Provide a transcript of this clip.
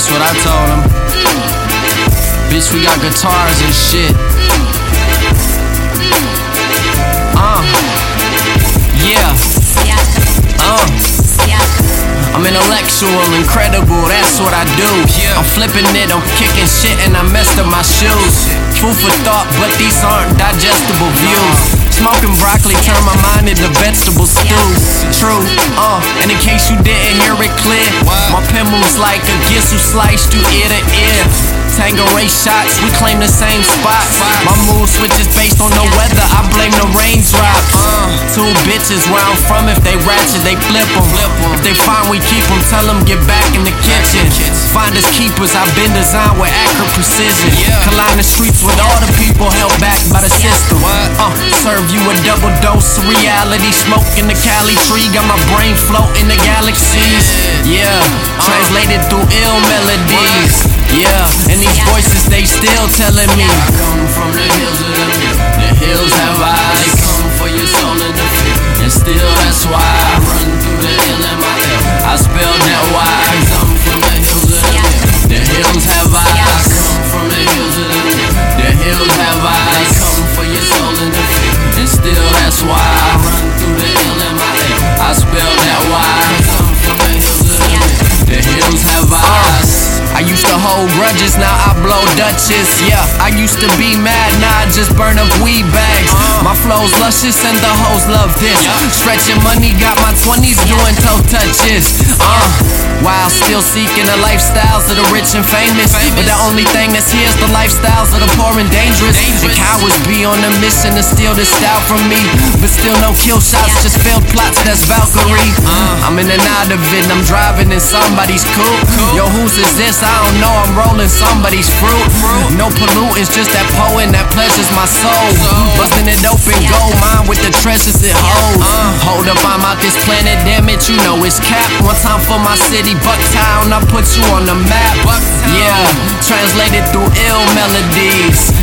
That's what I told him. Bitch, we got guitars and shit. Uh, yeah, uh. I'm intellectual, incredible, that's what I do. I'm flipping it, I'm kicking shit, and I messed up my shoes. Food for thought, but these aren't digestible views. Smoking broccoli turn my mind into vegetable stew. True, uh, and in case you didn't hear it clear, my pen moves like a gizzle sliced through ear to ear. Tango race shots, we claim the same spot. My mood switches based on the weather, I blame the raindrops. Uh, two bitches where I'm from, if they ratchet, they flip them. If they find we keep them, tell them get back in the kitchen. Finders keepers, I've been designed with accurate precision. Collide the streets with all the people held back by the system. Uh, serve you a double dose of reality. Smoking the Cali tree, got my brain floating the galaxies. Yeah, translated through ill melodies. Yeah, and these voices they still telling me. I come from the hills still to hold grudges, now I blow Dutches. Yeah, I used to be mad, now I just burn up weed bags. My flow's luscious and the hoes love this. Stretching money, got my 20s doing toe touches. Uh, while still seeking the lifestyles of the rich and famous. But the only thing that's here is the lifestyles of the poor and dangerous. The cowards be on a mission to steal this style from me. But still no kill shots, just failed plots, that's Valkyrie. I'm in and out of it, I'm driving in somebody's coupe. Yo, whose is this? I don't know, I'm rolling somebody's fruit. No pollutants, just that poem that pleasures my soul. Busting it open, gold mine with the treasures it holds. Hold up, I'm out this planet, damn it, you know it's cap. One time for my city, Bucktown, I put you on the map. Yeah, translated through ill melodies.